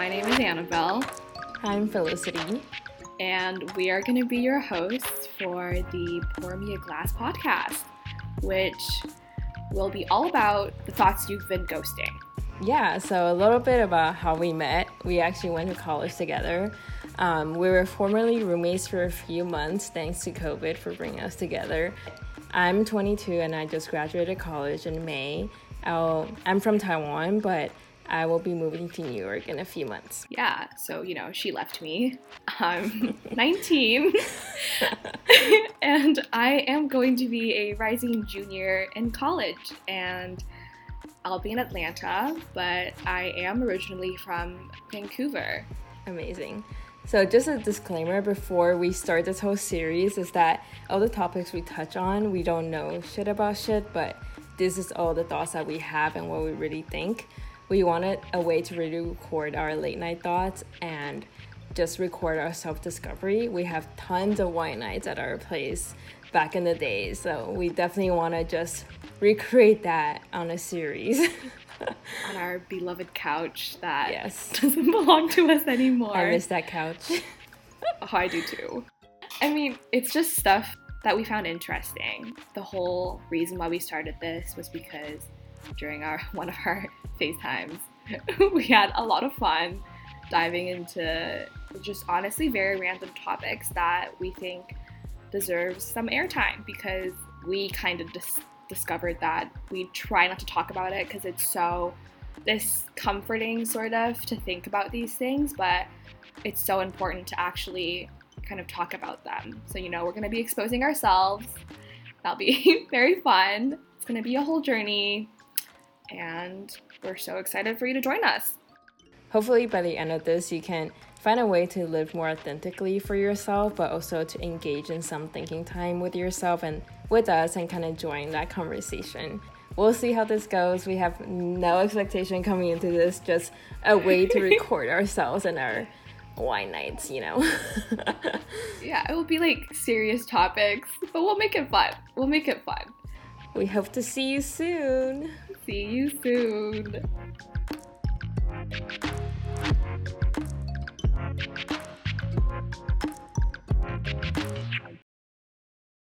Annabelle. I'm Felicity. And we are going to be your hosts for the Pour Me a Glass podcast, which will be all about the thoughts you've been ghosting. Yeah, so a little bit about how we met. We actually went to college together. Um, we were formerly roommates for a few months, thanks to COVID for bringing us together. I'm 22 and I just graduated college in May. i am from Taiwan, but I will be moving to New York in a few months. Yeah, so you know, she left me. I'm 19 and I am going to be a rising junior in college and I'll be in Atlanta, but I am originally from Vancouver. Amazing. So, just a disclaimer before we start this whole series is that all the topics we touch on, we don't know shit about shit, but this is all the thoughts that we have and what we really think. We wanted a way to really record our late night thoughts and just record our self discovery. We have tons of white nights at our place back in the day, so we definitely want to just recreate that on a series. on our beloved couch that yes. doesn't belong to us anymore. I miss that couch. oh, I do too. I mean, it's just stuff that we found interesting. The whole reason why we started this was because during our one of our FaceTimes, we had a lot of fun diving into just honestly very random topics that we think deserves some airtime because we kind of just discovered that we try not to talk about it because it's so discomforting, sort of, to think about these things, but it's so important to actually kind of talk about them. So, you know, we're going to be exposing ourselves. That'll be very fun. It's going to be a whole journey, and we're so excited for you to join us. Hopefully, by the end of this, you can find a way to live more authentically for yourself, but also to engage in some thinking time with yourself and with us and kind of join that conversation. We'll see how this goes. We have no expectation coming into this, just a way to record ourselves and our wine nights, you know? yeah, it will be like serious topics, but we'll make it fun. We'll make it fun. We hope to see you soon. See you soon.